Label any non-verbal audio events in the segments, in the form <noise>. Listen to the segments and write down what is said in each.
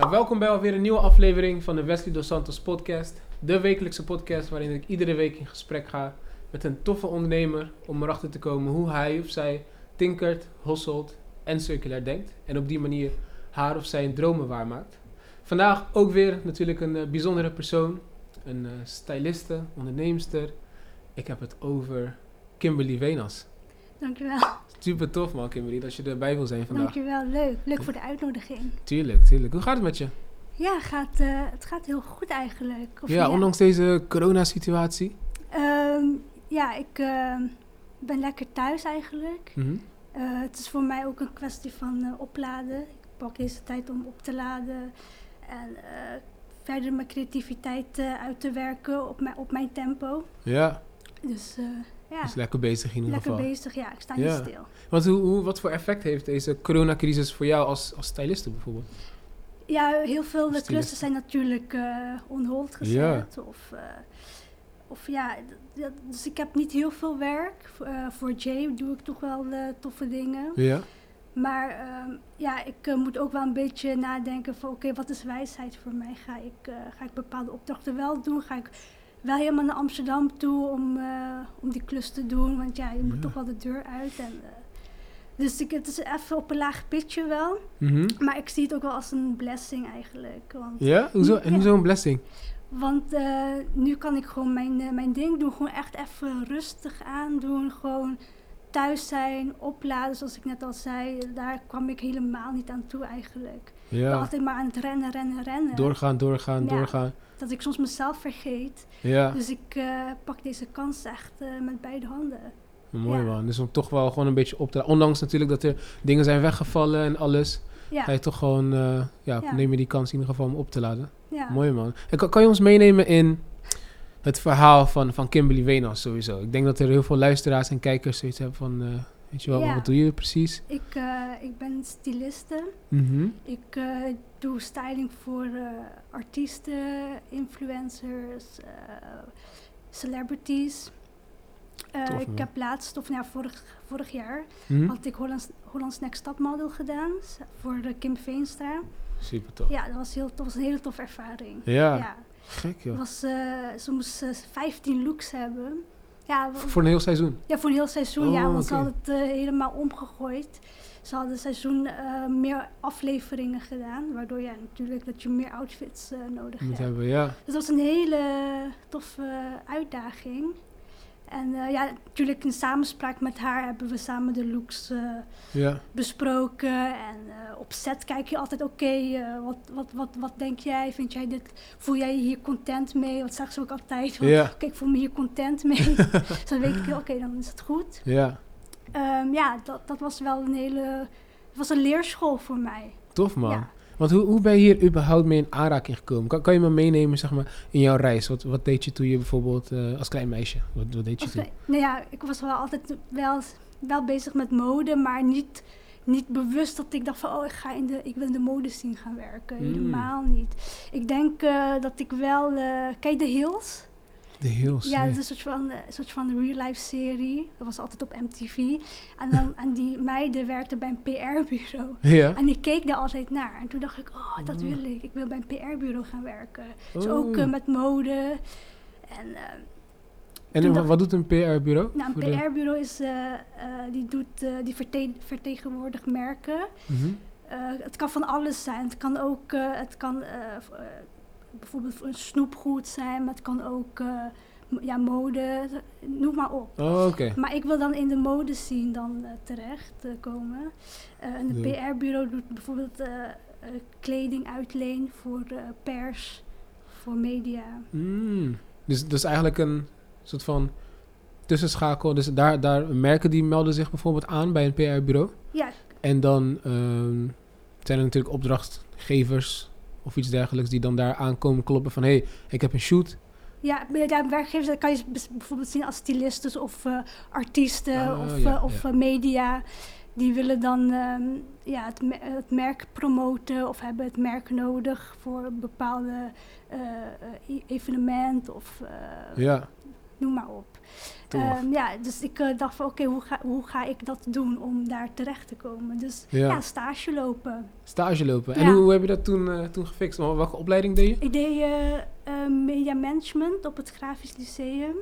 Nou, welkom bij alweer een nieuwe aflevering van de Wesley Dos Santos podcast. De wekelijkse podcast waarin ik iedere week in gesprek ga met een toffe ondernemer om erachter te komen hoe hij of zij tinkert, hosselt en circulair denkt. En op die manier haar of zijn dromen waarmaakt. Vandaag ook weer natuurlijk een eh, bijzondere persoon, een uh, styliste, onderneemster. Ik heb het over Kimberly Venas. Dankjewel. Super tof man Kimberly, dat je erbij wil zijn vandaag. Dankjewel, leuk. Leuk voor de uitnodiging. Tuurlijk, tuurlijk. Hoe gaat het met je? Ja, gaat, uh, het gaat heel goed eigenlijk. Of ja, ondanks deze coronasituatie? Um, ja, ik uh, ben lekker thuis eigenlijk. Mhm. Uh, het is voor mij ook een kwestie van uh, opladen. Ik pak deze tijd om op te laden en verder mijn creativiteit uit te werken op mijn, op mijn tempo. Ja. Dus ja. Dus lekker bezig in ieder lekker geval. bezig, ja. Ik sta niet stil. Want hoe, hoe, wat voor effect heeft deze coronacrisis voor jou als, als styliste bijvoorbeeld? Ja, heel veel de klussen zijn natuurlijk uh, on hold gezet. Ja. Of, uh, of ja, dus ik heb niet heel veel werk. Uh, voor Jay doe ik toch wel toffe dingen. Ja. Maar uh, ja, ik uh, moet ook wel een beetje nadenken van oké, okay, wat is wijsheid voor mij? Ga ik, uh, ga ik bepaalde opdrachten wel doen? Ga ik wel helemaal naar Amsterdam toe om, om die klus te doen? Want ja, je moet Ja. toch wel de deur uit. En, dus ik, het is even op een laag pitje wel. Mhm. Maar ik zie het ook wel als een blessing eigenlijk. Want, Ja? Hoezo, Ja. hoezo een blessing? want eh, nu kan ik gewoon mijn, eh, mijn ding doen. Gewoon echt even rustig aandoen. Gewoon thuis zijn, opladen zoals ik net al zei. Daar kwam ik helemaal niet aan toe eigenlijk. Ik ben Ja. altijd maar aan het rennen, rennen, rennen. Doorgaan, doorgaan, Ja. doorgaan. Dat ik soms mezelf vergeet. Ja. Dus ik eh, pak deze kans echt eh, met beide handen. Mooi man. Dus om toch wel gewoon een beetje op te Ondanks natuurlijk dat er dingen zijn weggevallen en alles. Ja, Ga je toch gewoon, eh, ja, neem je die kans in ieder geval om op te laden. ja. Mooi man. En kan, kan je ons meenemen in het verhaal van, van Kimberly Venas sowieso? Ik denk dat er heel veel luisteraars en kijkers zoiets hebben van, weet je wel, Ja. wat doe je precies? Ik, eh, ik ben styliste. Mhm. Ik eh, doe styling voor eh, artiesten, influencers, celebrities. Tof, ik heb laatst, of nou, vorig, vorig jaar, Mhm. had ik Hollands, Hollands Next Top Model gedaan voor Kim Veenstra. Super tof. Ja, dat was, heel, dat was een hele toffe ervaring. Ja, Ja, gek joh. was, ze moest eh, 15 looks hebben. Ja, Voor een heel seizoen. ja, voor een heel seizoen, ja, Oh, want ze hadden het eh, helemaal omgegooid. Ze hadden seizoen eh, meer afleveringen gedaan, waardoor ja, natuurlijk dat je meer outfits eh, nodig Moet hebt. hebben, ja. Dus dat was een hele toffe uitdaging. En eh, ja, natuurlijk in samenspraak met haar hebben we samen de looks eh, Ja, besproken. En eh, op set kijk je altijd, oké, wat, wat, wat, wat denk jij? Vind jij dit, voel jij je hier content mee? Wat zegt ze ook altijd? Van, ja, Oké, ik voel me hier content mee. <laughs> dus dan weet ik, oké, dan is het goed. ja. Ehm, ja, dat, dat was wel een hele... Het was een leerschool voor mij. Tof man. Ja. Want hoe, hoe ben je hier überhaupt mee in aanraking gekomen? Kan, kan je me meenemen zeg maar, in jouw reis? Wat, wat deed je toen je bijvoorbeeld eh, als klein meisje? Wat, wat deed je toen? nou ja, ik was wel altijd wel, wel bezig met mode, maar niet, niet bewust dat ik dacht van, oh, ik, ga in de, ik wil in de modescene gaan werken. Mm. Helemaal niet. Ik denk eh, dat ik wel... eh kijk, de Hills? Ja, dat is een soort van, eh, een soort van real-life serie. Dat was altijd op MTV. En, dan, <laughs> en die meiden werkten bij een PR-bureau. Ja. En ik keek daar altijd naar. En toen dacht ik, oh, dat Oh. wil ik. Ik wil bij een PR-bureau gaan werken. Dus Oh. ook eh, met mode. En eh, En wat doet een PR-bureau? nou, een PR-bureau is, die, doet, die verte vertegenwoordigt merken. Mhm. Het kan van alles zijn. Het kan ook, het kan bijvoorbeeld een snoepgoed zijn, maar het kan ook eh, ja, mode, noem maar op. Oh, oké. Maar ik wil dan in de modescene dan eh, terecht eh, komen. En een. PR-bureau doet bijvoorbeeld kleding uitleen voor pers, voor media. Mm. Dus dat is eigenlijk een soort van tussenschakel. Dus daar, daar merken die melden zich bijvoorbeeld aan bij een PR-bureau. Ja, En dan ehm, zijn er natuurlijk opdrachtgevers of iets dergelijks die dan daar aankomen kloppen van... hé, hey, ik heb een shoot. Ja, bij werkgevers dat kan je bijvoorbeeld zien als stylistes of eh, artiesten Ah, of, ja, eh, of ja. eh, media. Die willen dan ehm, ja, het, me- het merk promoten of hebben het merk nodig voor een bepaalde e- evenement. Of, Ja, noem maar op. Ehm, ja, dus ik eh, dacht van oké, hoe, ga, hoe ga ik dat doen om daar terecht te komen? Dus Ja. ja, stage lopen. Stage lopen. En Ja. hoe, hoe heb je dat toen, eh, toen gefixt? Wel- Welke opleiding deed je? Ik deed eh, media management op het Grafisch Lyceum.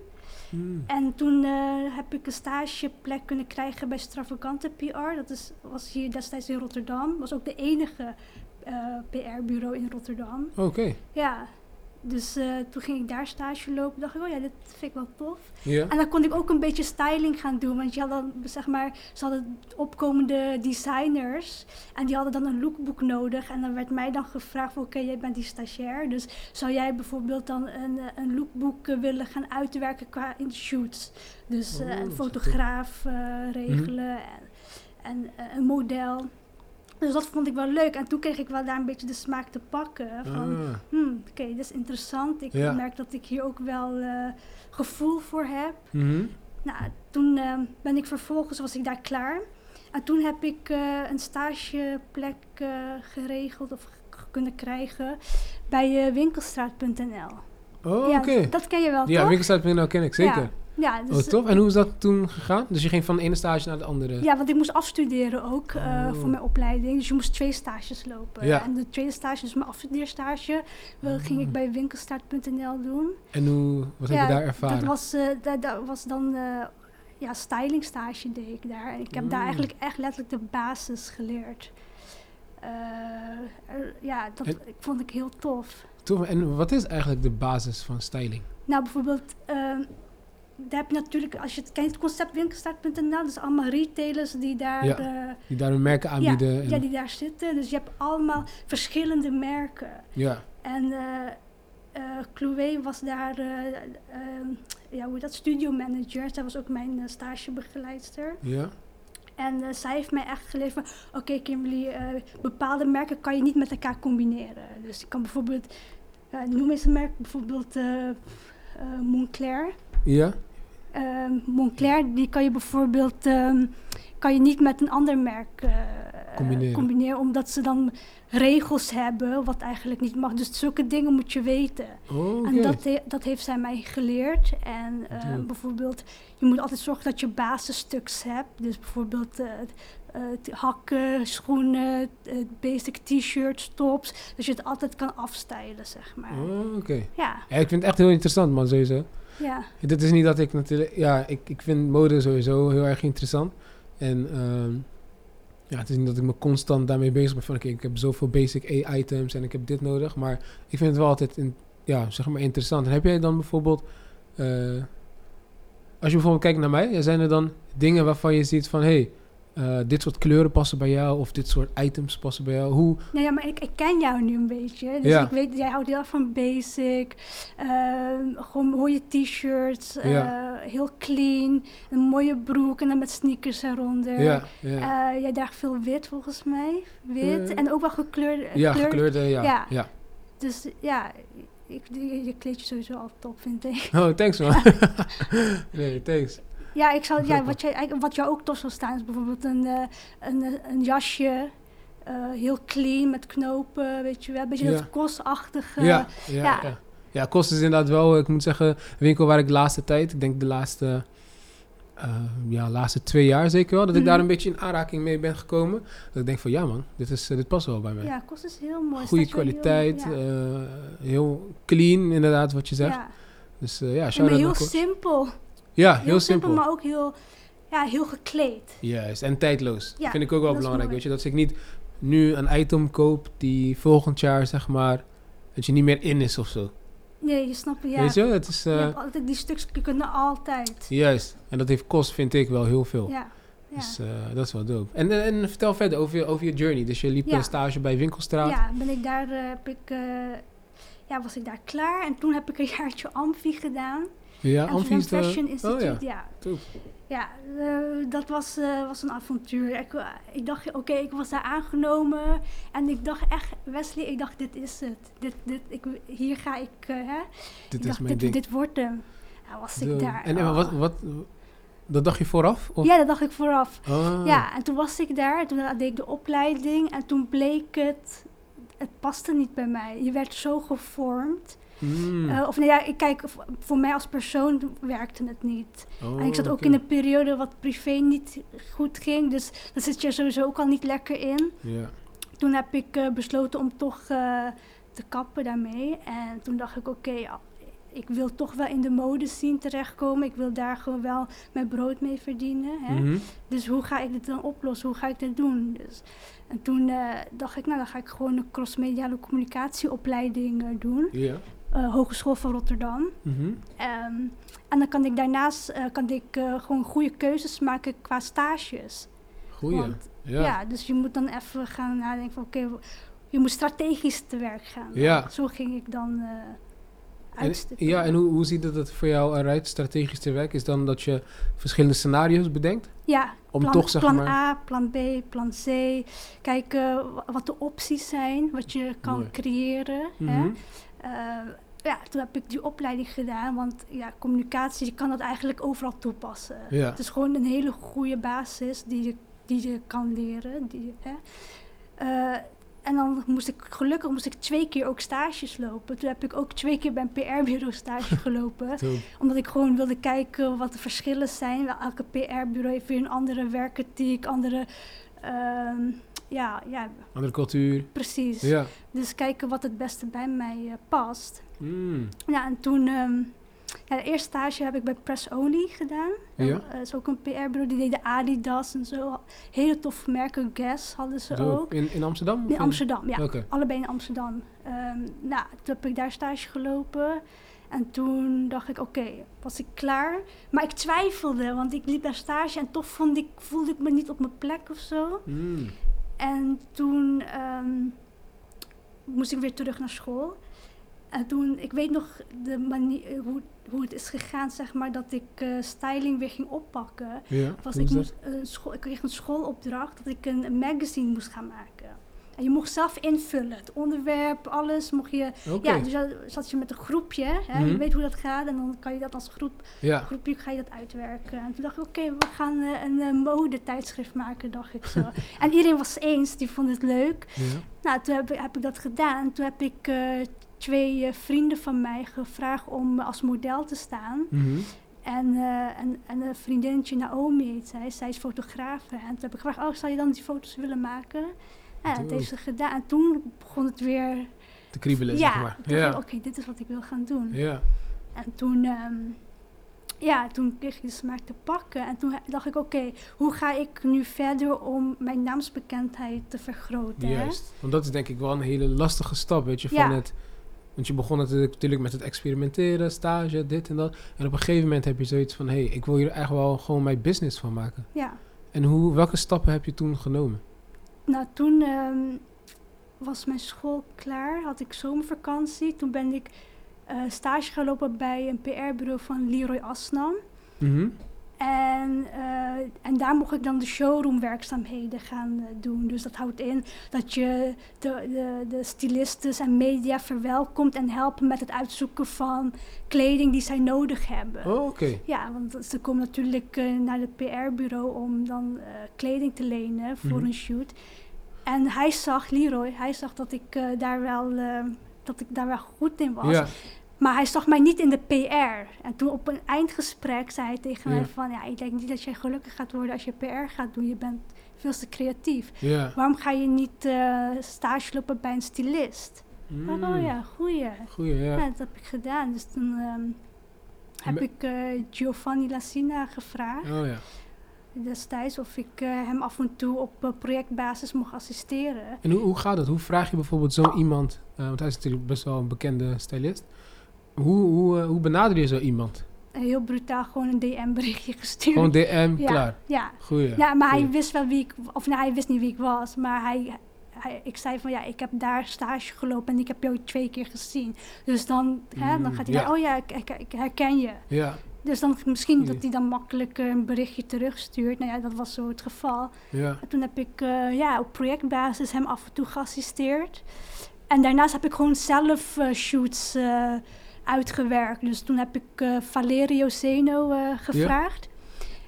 Hmm. En toen heb ik een stageplek kunnen krijgen bij Stravagante PR. Dat is, was hier destijds in Rotterdam. was ook de enige PR-bureau in Rotterdam. Oké. Ja, dus eh, toen ging ik daar stage lopen. dacht ik, oh ja, dit vind ik wel tof. En dan kon ik ook een beetje styling gaan doen. Want je had dan, zeg maar, ze hadden opkomende designers. En die hadden dan een lookbook nodig. En dan werd mij dan gevraagd, oké, jij bent die stagiair. Dus zou jij bijvoorbeeld dan een, eh, een lookbook eh, willen gaan uitwerken qua in shoots? Dus Oh, een fotograaf regelen en, en een model. Dus dat vond ik wel leuk. En toen kreeg ik wel daar een beetje de smaak te pakken. Van, Ah. hmm, oké, dit is interessant. Ik Ja. merk dat ik hier ook wel eh, gevoel voor heb. Mhm. Nou, toen eh, ben ik vervolgens, was ik daar klaar. En toen heb ik eh, een stageplek eh, geregeld of kunnen krijgen bij winkelstraat.nl. Oh, ja, oké. dat ken je wel, Ja, winkelstraat.nl ken ik, zeker. Ja, ja, oh, dus, tof. En hoe is dat toen gegaan? Dus je ging van de ene stage naar de andere? ja, want ik moest afstuderen ook eh, Oh. voor mijn opleiding. Dus je moest twee stages lopen. Ja. En de tweede stage, dus mijn afstudeerstage, eh, ging ik bij winkelstraat.nl doen. En hoe, wat heb je daar ervaren? Dat was, eh, dat, dat was dan eh ja, stylingstage deed ik daar. En ik heb daar Mm. eigenlijk echt letterlijk de basis geleerd. Ja, dat En- ik vond ik heel tof. Tof. En wat is eigenlijk de basis van styling? Nou, bijvoorbeeld, ehm, daar heb je natuurlijk, als je het kent, het concept winkelstart.nl, dus allemaal retailers die daar, Ja, eh, Die daar hun merken aanbieden? en- ja, die daar zitten. Dus je hebt allemaal verschillende merken. ja. En eh eh, Chloé was daar, ja, hoe dat, studio manager. Zij was ook mijn stagebegeleidster. ja. En zij heeft mij echt geleerd van, oké Kimberly, eh, bepaalde merken kan je niet met elkaar combineren. Dus je kan bijvoorbeeld, noem eens een merk, bijvoorbeeld Moncler. Ja? Ehm, Moncler, die kan je bijvoorbeeld ehm, kan je niet met een ander merk eh, Combineren. combineren, omdat ze dan regels hebben wat eigenlijk niet mag. Dus zulke dingen moet je weten. Oh. En dat, he- dat heeft zij mij geleerd. En eh, Dope. bijvoorbeeld, je moet altijd zorgen dat je basisstuks hebt. Dus bijvoorbeeld eh, eh, hakken, schoenen, eh, basic t-shirts, tops. Dus je het altijd kan afstylen, zeg maar. Oh, oké. Ja, Ja, ik vind het echt heel interessant, man, sowieso. ja. Dit is niet dat ik natuurlijk... Ja, ik, ik vind mode sowieso heel erg interessant. En ehm, ja, het is niet dat ik me constant daarmee bezig ben van... Oké, ik heb zoveel basic A-items en ik heb dit nodig. Maar ik vind het wel altijd in, ja, zeg maar interessant. En heb jij dan bijvoorbeeld... eh, als je bijvoorbeeld kijkt naar mij... Zijn er dan dingen waarvan je ziet van... Hey, eh, dit soort kleuren passen bij jou of dit soort items passen bij jou. Hoe, Nou ja, maar ik, ik ken jou nu een beetje. Dus Ja. ik weet, jij houdt heel erg van basic. ehm, gewoon mooie t-shirts. eh, Ja. heel clean. Een mooie broek en dan met sneakers eronder. ja, Eh, jij draagt veel wit volgens mij. Wit. En ook wel gekleurde. ja, kleur- gekleurde, ja. ja. ja. Dus ja, ik, je, je kleed je sowieso al top, vind ik. Oh, thanks man. <laughs> nee, thanks. Ja, ik zou, ja wat, jij, wat jou ook tof zou staan is bijvoorbeeld een, eh, een, eh, een jasje. eh, heel clean met knopen, weet je wel. Een beetje Ja. dat kostachtige. ja, ja, ja. ja. Ja, kost is inderdaad wel, ik moet zeggen, een winkel waar ik de laatste tijd, ik denk de laatste, ja, laatste twee jaar zeker wel, dat ik Mhm. daar een beetje in aanraking mee ben gekomen. Dat ik denk van, ja man, dit, is, dit past wel bij mij. Ja, kost is heel mooi. Goede heel- kwaliteit, eh, heel clean inderdaad wat je zegt. Dus eh, ja, En shout maar out heel simpel. Ja, heel, simpel. maar ook heel, ja, heel gekleed. Juist, en tijdloos. Ja, vind ik ook wel belangrijk, weet je. Dat ik niet nu een item koop die volgend jaar, zeg maar, dat je niet meer in is of zo. Nee, je snapt het, ja. Weet je, het is... je eh, hebt altijd die stukjes, je kunnen altijd. Juist. En dat heeft kost, vind ik, wel heel veel. Ja, ja. Dus eh, dat is wel dope. En, en, vertel verder over je, over je journey. Dus je liep Ja. een stage bij Winkelstraat. ja, ben ik daar, eh, heb ik, ja, was ik daar klaar. En toen heb ik een <laughs> jaartje Amfi gedaan. Ja, Amsterdam Amfi de- Fashion Institute, Oh ja, ja. Eh, dat was, eh, was een avontuur. Ik, eh, ik dacht, oké, ik was daar aangenomen. En ik dacht echt, Wesley, ik dacht, dit is het. Dit, dit, ik, hier ga ik, eh, hè. Dit ik is dacht, mijn dit, ding. dit wordt hem. Ja, was ik daar. En, en wat, wat, dat dacht je vooraf? Of? Ja, dat dacht ik vooraf. Ah. Ja, en toen was ik daar. Toen deed ik de opleiding. En toen bleek het, het paste niet bij mij. Je werd zo gevormd. Mm. Eh, of nou ja, ik kijk, voor mij als persoon werkte het niet. Oh, en ik zat ook in een periode wat privé niet goed ging. Dus dan zit je sowieso ook al niet lekker in. Toen heb ik eh, besloten om toch eh, te kappen daarmee. En toen dacht ik, oké, ik wil toch wel in de modescene terechtkomen. Ik wil daar gewoon wel mijn brood mee verdienen. Hè? Mhm. Dus hoe ga ik dit dan oplossen? Hoe ga ik dit doen? Dus, en toen dacht ik, nou dan ga ik gewoon een crossmediale communicatieopleiding doen. Ja. Eh, Hogeschool van Rotterdam. Mhm. Ehm, en dan kan ik daarnaast eh, kan ik, eh, gewoon goede keuzes maken qua stages. Goeie. Want, ja. ja. dus je moet dan even gaan nadenken van oké, je moet strategisch te werk gaan. Ja. Zo ging ik dan En, uitstippen. ja, en hoe, hoe ziet het er voor jou eruit, strategisch te werk? Is dan dat je verschillende scenario's bedenkt? Ja, Om plan, toch, zeg plan maar... A, plan B, plan C. Kijken wa- wat de opties zijn, wat je kan Mooi. creëren. Mhm. Eh, ja, toen heb ik die opleiding gedaan, want ja, communicatie, je kan dat eigenlijk overal toepassen. Ja. Het is gewoon een hele goede basis die je, die je kan leren. Die, hè. Eh, en dan moest ik, gelukkig moest ik twee keer ook stages lopen. Toen heb ik ook twee keer bij een PR-bureau stage <laughs> gelopen. Omdat ik gewoon wilde kijken wat de verschillen zijn. Elke PR-bureau heeft weer een andere werkethiek, andere... ehm, ja, ja, Andere cultuur. precies. Ja. Dus kijken wat het beste bij mij eh, past. Mm. Ja, en toen... ehm, ja, de eerste stage heb ik bij Press Only gedaan. Ja. Dat is ook een PR-bureau. Die deden Adidas en zo. Hele toffe merken. Guess hadden ze ook. In, in Amsterdam? In Amsterdam, ja. Allebei in Amsterdam. Ehm, nou, toen heb ik daar stage gelopen. En toen dacht ik, oké, was ik klaar. Maar ik twijfelde, want ik liep daar stage en toch vond ik, voelde ik me niet op mijn plek of zo. Mm. En toen ehm, moest ik weer terug naar school. En toen, ik weet nog de manier, hoe, hoe het is gegaan, zeg maar, dat ik eh, styling weer ging oppakken. Ja. Was ik, moest, een school, ik kreeg een schoolopdracht dat ik een magazine moest gaan maken. En je mocht zelf invullen, het onderwerp, alles mocht je... Ja, dus dan zat je met een groepje, hè, Mhm. je weet hoe dat gaat. En dan kan je dat als groep, Ja. groepje ga je dat uitwerken. En toen dacht ik, oké, we gaan eh, een uh, modetijdschrift maken, dacht ik zo. <laughs> en iedereen was eens, die vond het leuk. Ja. Nou, toen heb, ik- heb ik dat gedaan. En toen heb ik eh, twee vrienden van mij gevraagd om als model te staan. Mhm. En, en, en een vriendinnetje, Naomi heet zij, zij is fotograaf. En toen heb ik gevraagd, oh, zou je dan die foto's willen maken? Ja, dat heeft ze gedaan. En toen begon het weer... Te kriebelen, ja, zeg maar. Ja. oké, dit is wat ik wil gaan doen. Ja. En toen, ehm, ja, toen kreeg ik de smaak te pakken. En toen dacht ik, oké, hoe ga ik nu verder om mijn naamsbekendheid te vergroten? hè? Juist. Want dat is denk ik wel een hele lastige stap, weet je, van Ja. het... Want je begon natuurlijk, natuurlijk met het experimenteren, stage, dit en dat. En op een gegeven moment heb je zoiets van... hé, hey, ik wil hier echt wel gewoon mijn business van maken. Ja. En hoe, welke stappen heb je toen genomen? Nou, toen ehm, was mijn school klaar, had ik zomervakantie. Toen ben ik eh, stage gaan lopen bij een PR-bureau van Leroy Asnam. Mhm. En, eh, en daar mocht ik dan de showroomwerkzaamheden gaan eh, doen. Dus dat houdt in dat je de, de, de stylistes en media verwelkomt en helpen met het uitzoeken van kleding die zij nodig hebben. Oh, oké. Ja, want ze komen natuurlijk eh, naar het PR-bureau om dan kleding te lenen voor Mhm. een shoot. En hij zag, Leroy, hij zag dat ik, daar, wel, dat ik daar wel goed in was. Ja, Maar hij zag mij niet in de PR. En toen op een eindgesprek zei hij tegen mij van... Ja, ik denk niet dat jij gelukkig gaat worden als je PR gaat doen. Je bent veel te creatief. Waarom ga je niet eh, stage lopen bij een stylist? Mm. Maar, oh ja, goeie. Goeie, ja. Ja, dat heb ik gedaan. Dus toen ehm, heb ik eh, Giovanni Lassina gevraagd Oh ja. destijds of ik eh, hem af en toe op projectbasis mocht assisteren. En hoe, hoe gaat het? Hoe vraag je bijvoorbeeld zo iemand... want hij is natuurlijk best wel een bekende stylist. Hoe, hoe, eh, hoe benader je zo iemand? En heel brutaal gewoon een DM-berichtje gestuurd. Gewoon DM, ja, klaar. Ja, Goeie. ja, maar hij wist wel wie ik... Of nee, hij wist niet wie ik was. Maar hij, hij, ik zei van ja, ik heb daar stage gelopen en ik heb jou twee keer gezien. Dus dan, hè, dan Mm, gaat hij ja. oh ja, ik, ik, ik herken je. Ja, Dus dan misschien dat hij dan makkelijk eh, een berichtje terugstuurt. Nou ja, dat was zo het geval. ja. En toen heb ik eh, ja, op projectbasis hem af en toe geassisteerd. En daarnaast heb ik gewoon zelf eh, shoots eh, uitgewerkt. Dus toen heb ik eh, Valerio Zeno eh, gevraagd.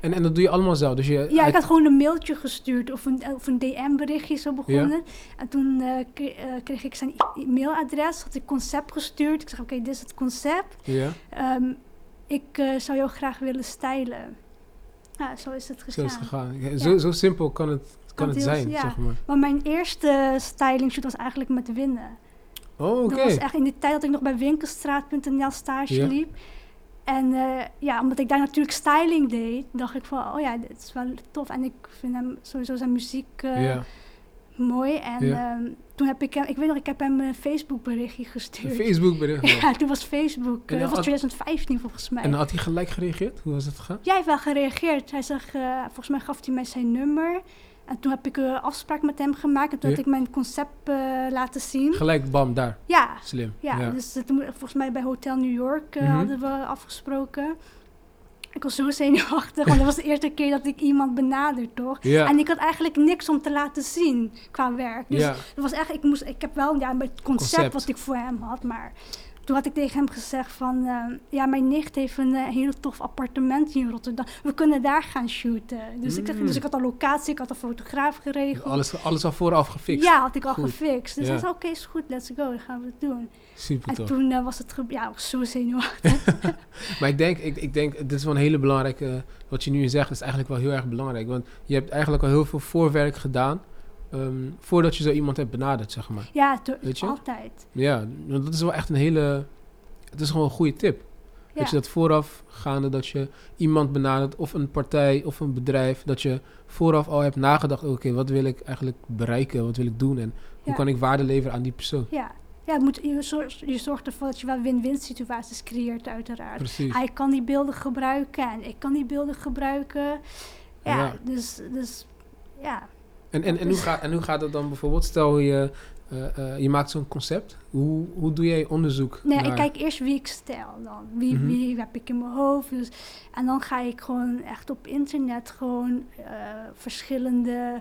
En, en dat doe je allemaal zelf? Dus je, Ja, ik had gewoon een mailtje gestuurd of een, of een DM-berichtje zo begonnen. En toen eh, kre- eh, kreeg ik zijn e- e-mailadres, had ik concept gestuurd. Ik zeg, oké, dit is het concept. ja, Ehm, ik zou jou graag willen stylen. Ja, zo is het gegaan. is het gegaan. Ja, Zo, zo simpel kan het, kan het zijn, ja. zeg maar. Maar mijn eerste styling shoot was eigenlijk met winnen. Oh, oké. Dat was echt in die tijd dat ik nog bij winkelstraat.nl stage liep. En eh, ja, omdat ik daar natuurlijk styling deed, dacht ik van, oh ja, dit is wel tof. En ik vind hem sowieso zijn muziek eh, mooi. En ehm, toen heb ik hem, ik weet nog, ik heb hem een Facebook berichtje Een gestuurd. Facebook bericht. <laughs> Ja, toen was Facebook, eh, dat was had- 2015 volgens mij. En had hij gelijk gereageerd? Hoe was het gegaan? Jij heeft wel gereageerd. Hij zegt, volgens mij gaf hij mij zijn nummer. En toen heb ik een afspraak met hem gemaakt. En toen Ja. had ik mijn concept eh, laten zien. Gelijk, bam, daar. Ja, Slim. ja, dus eh, toen, volgens mij bij Hotel New York eh, Mhm. hadden we afgesproken. Ik was zo zenuwachtig, want dat was de eerste keer dat ik iemand benaderd, toch? Ja. En ik had eigenlijk niks om te laten zien qua werk. Dus ja. dat was echt, ik, moest, ik heb wel ja, het concept, Concept. wat ik voor hem had, maar toen had ik tegen hem gezegd van, eh, ja, mijn nicht heeft een eh, heel tof appartement hier in Rotterdam. We kunnen daar gaan shooten. Dus, ik, Mm. dus ik had een locatie, ik had een fotograaf geregeld. Alles, alles al vooraf gefixt. Ja, had ik al Goed. gefixt. Dus Ja. zei, oké, is goed, let's go, dan gaan we het doen. Super En tof. toen eh, was het, ja, zo zenuwachtig. <laughs> Maar ik denk, ik, ik denk, dit is wel een hele belangrijke, wat je nu zegt, is eigenlijk wel heel erg belangrijk. Want je hebt eigenlijk al heel veel voorwerk gedaan, ehm, voordat je zo iemand hebt benaderd, zeg maar. ja, to- Weet je? altijd. Ja, want dat is wel echt een hele, het is gewoon een goede tip. Ja. Dat je dat vooraf gaande, dat je iemand benadert, of een partij, of een bedrijf, dat je vooraf al hebt nagedacht, oké, wat wil ik eigenlijk bereiken, wat wil ik doen en hoe kan ik waarde leveren aan die persoon. Ja, ja het moet, je, zorgt, je zorgt ervoor dat je wel win-win situaties creëert, uiteraard. Precies. Hij kan die beelden gebruiken en ik kan die beelden gebruiken. Ja, Ja. Dus, dus ja. En, en, en, hoe gaat, en hoe gaat het dan bijvoorbeeld? Stel je, eh, eh, je maakt zo'n concept. Hoe, hoe doe jij onderzoek? Nee, naar- ik kijk eerst wie ik stel dan. Wie, Mhm. wie heb ik in mijn hoofd. Dus, en dan ga ik gewoon echt op internet gewoon eh, verschillende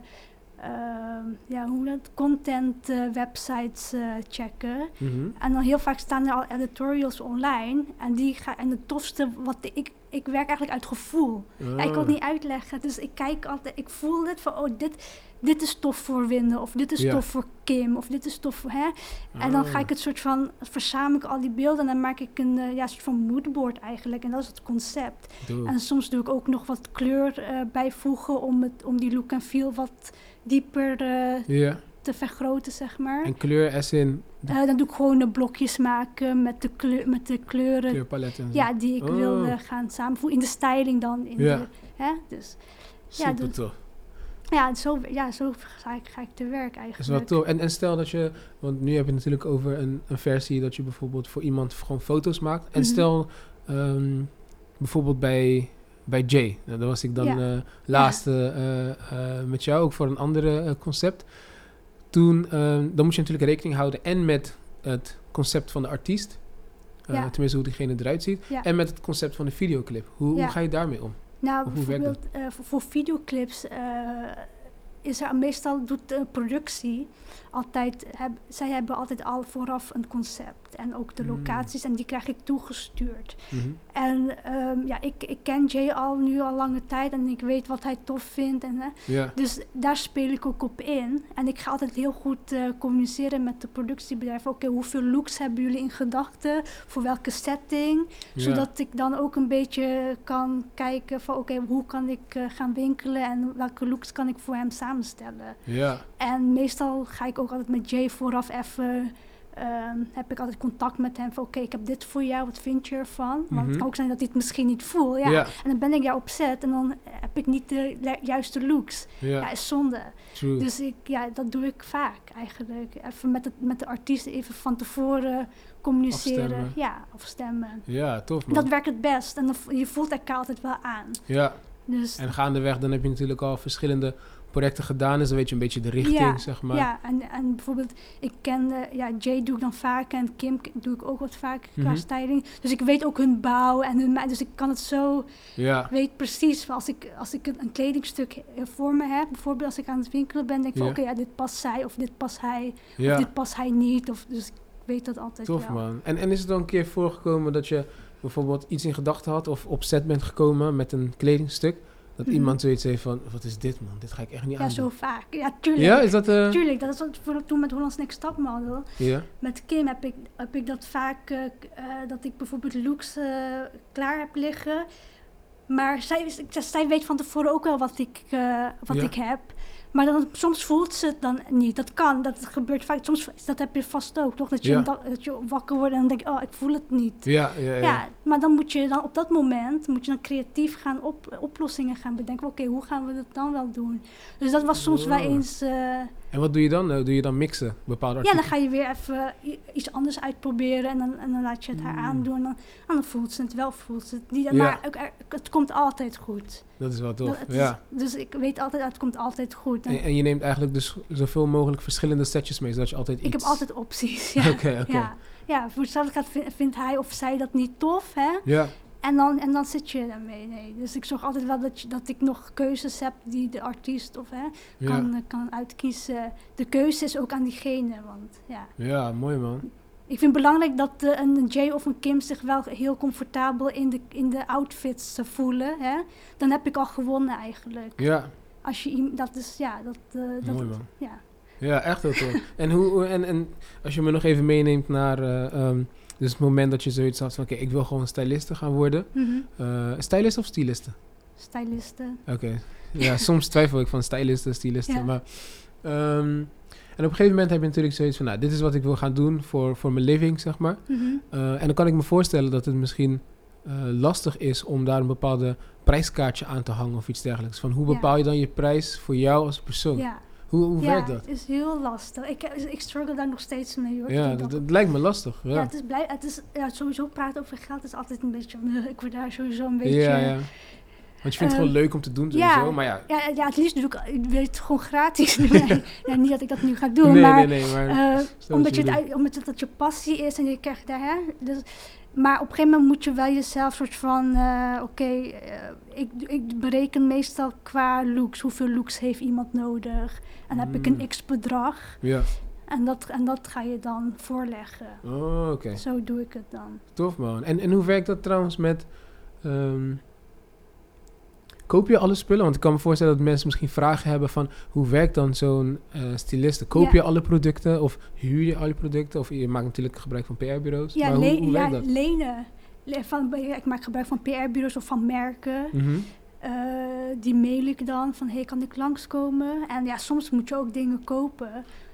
ehm, ja, hoe dat, content websites checken. Mhm. En dan heel vaak staan er al editorials online. En, die ga, en het tofste, wat ik, ik werk eigenlijk uit gevoel. Ja, ik kan het Ah, niet uitleggen. Dus ik kijk altijd, ik voel het van, oh, dit, dit is tof voor Winnen. Of dit is Ja. tof voor Kim. Of dit is tof voor, hè. En dan ga ah, ik het soort van, verzamel ik al die beelden. En dan maak ik een eh, ja, soort van moodboard eigenlijk. En dat is het concept. En soms doe ik ook nog wat kleur eh, bijvoegen om, het, om die look en feel wat dieper eh, Ja, te vergroten, zeg maar. en kleur as in dan doe ik gewoon de blokjes maken met de, kleur, met de kleuren kleurpaletten. ja, die ik Oh. wil eh, gaan samenvoegen. In de styling dan. In Ja. de, hè? Dus ja, Super dus- tof. Ja, zo, ja, zo ga ik, ga ik te werk Dat is eigenlijk. wel tof. En, en stel dat je, want nu heb je het natuurlijk over een, een versie dat je bijvoorbeeld voor iemand gewoon foto's maakt. En Mhm. stel ehm, bijvoorbeeld bij, bij Jay, nou, daar was ik dan Ja. eh, laatst eh, eh, met jou ook voor een andere eh, concept. Toen, ehm, dan moet je natuurlijk rekening houden en met het concept van de artiest. Ja. Tenminste, hoe diegene eruit ziet. En met het concept van de videoclip. Hoe ga je daarmee om? Nou, bijvoorbeeld eh, voor, voor videoclips eh, is er meestal doet de productie altijd, heb, zij hebben altijd al vooraf een concept en ook de Mm. locaties en die krijg ik toegestuurd. Mhm. En ehm, ja, ik, ik ken Jay al nu al lange tijd en ik weet wat hij tof vindt. En, hè, Ja. Dus daar speel ik ook op in. En ik ga altijd heel goed eh, communiceren met de productiebedrijven. Oké, hoeveel looks hebben jullie in gedachten? Voor welke setting? Ja. Zodat ik dan ook een beetje kan kijken van... Oké, hoe kan ik eh, gaan winkelen? En welke looks kan ik voor hem samenstellen? Ja. En meestal ga ik ook altijd met Jay vooraf even... ehm, heb ik altijd contact met hem van... Oké, ik heb dit voor jou. Wat vind je ervan? Want Mhm. het kan ook zijn dat hij het misschien niet voelt. Ja. Ja. En dan ben ik jou op set en dan heb ik niet de le- juiste looks. Ja. Ja, is zonde. True. Dus ik, ja, dat doe ik vaak eigenlijk. Even met, het, met de artiest even van tevoren communiceren. Afstemmen. Ja, afstemmen. ja, tof man. Dat werkt het best. En dan, je voelt elkaar altijd wel aan. Ja. Dus En gaandeweg, dan heb je natuurlijk al verschillende projecten gedaan. Dus dan weet je een beetje de richting, Ja, zeg maar. ja, en, en bijvoorbeeld, ik ken, eh, ja, Jay doe ik dan vaak en Kim doe ik ook wat vaak qua styling. Dus ik weet ook hun bouw en hun, dus ik kan het zo, Ja. weet precies, als ik, als ik een, een kledingstuk eh, voor me heb, bijvoorbeeld als ik aan het winkelen ben, denk ik van oké, ja, dit past zij of dit past hij, of dit past hij niet. Of, dus ik weet dat altijd tof wel. man. En, en is het dan een keer voorgekomen dat je bijvoorbeeld iets in gedachten had of op set bent gekomen met een kledingstuk? Dat Mhm. iemand zoiets heeft van, wat is dit man? Dit ga ik echt niet Ja, aan zo vaak. Ja, tuurlijk. Ja, is dat... eh Tuurlijk, dat is wat voor, toen met Hollands Next Topmodel. ja? Met Kim heb ik, heb ik dat vaak, eh, eh, dat ik bijvoorbeeld looks eh, klaar heb liggen. Maar zij, zij weet van tevoren ook wel wat ik, wat Ja. ik heb. Maar dan, soms voelt ze het dan niet. Dat kan, dat gebeurt vaak. Soms, dat heb je vast ook, toch? Dat je, Ja. dat je wakker wordt en dan denk je, oh, ik voel het niet. Ja, ja, ja. Ja, maar dan moet je dan op dat moment moet je dan creatief gaan op, oplossingen gaan bedenken. Oké, hoe gaan we dat dan wel doen? Dus dat was soms wel Oh. eens. eh, En wat doe je dan? Eh, doe je dan mixen? Bepaalde ja, dan ga je weer even iets anders uitproberen en dan, en dan laat je het haar Mm. aandoen. En dan, en dan voelt ze het wel, voelt ze het niet. Ja. Maar ook, het komt altijd goed. Dat is wel tof. Dat- het is- ja. dus ik weet altijd, het komt altijd goed. En En, je neemt eigenlijk dus zoveel mogelijk verschillende setjes mee, zodat je altijd iets... ik heb altijd opties. <laughs> Ja, Oké, oké. ja. ja voor hetzelfde gaat, vind- vindt hij of zij dat niet tof, hè? Ja, En dan, en dan zit je daarmee. Nee. Dus ik zorg altijd wel dat, je, dat ik nog keuzes heb die de artiest of, hè, ja. kan, kan uitkiezen. De keuze is ook aan diegene. Want ja, ja, mooi man. ik vind het belangrijk dat eh, een Jay of een Kim zich wel heel comfortabel in de, in de outfits voelen. Hè? Dan heb ik al gewonnen eigenlijk. Ja, Als je dat is, ja, dat, eh, dat mooi man. ja. Ja, echt heel tof. en, hoe, hoe- en, en als je me nog even meeneemt naar eh, ehm, dus het moment dat je zoiets had van... Oké, ik wil gewoon styliste gaan worden. Mhm. Eh stylist of styliste? Stylisten. Oké. Ja, <laughs> soms twijfel ik van stylisten, stylisten. Ja. Maar, ehm, en op een gegeven moment heb je natuurlijk zoiets van... Nou, dit is wat ik wil gaan doen voor, voor mijn living, zeg maar. Mhm. Eh, en dan kan ik me voorstellen dat het misschien eh, lastig is om daar een bepaalde prijskaartje aan te hangen of iets dergelijks. Van hoe bepaal je dan je prijs voor jou als persoon? Ja, Hoe, werkt dat? het is heel lastig. Ik, eh, ik struggle daar nog steeds mee hoor. Ja, dat, lijkt me lastig. ja. Ja, het is blij, het is ja, sowieso praten over geld is altijd een beetje. <laughs> Ik word daar sowieso een beetje. ja, ja. Want je vindt het gewoon leuk om te doen sowieso, ja, maar ja. Ja, ja, het liefst doe ik, ik wil het gewoon gratis <laughs> ja, niet dat ik dat nu ga <laughs> doen, nee, maar nee, nee, maar... eh, omdat, dat je het, omdat het dat je passie is en je krijgt daar, hè. Dus, maar op een gegeven moment moet je wel jezelf soort van, eh, oké, eh, ik, ik bereken meestal qua looks, hoeveel looks heeft iemand nodig. En dan heb ik Mm. een x bedrag Ja. en dat, en dat ga je dan voorleggen. Oh, oké. Zo doe ik het dan. Tof man. En, en hoe werkt dat trouwens met... ehm, koop je alle spullen? Want ik kan me voorstellen dat mensen misschien vragen hebben van... Hoe werkt dan zo'n eh styliste? Koop Ja. je alle producten of huur je alle producten? Of je maakt natuurlijk gebruik van PR-bureaus. Ja, maar hoe, hoe ja dat? lenen. Le- Van, ik maak gebruik van PR-bureaus of van merken. Mhm. Eh, die mail ik dan van, hey, kan ik langskomen? En ja, soms moet je ook dingen kopen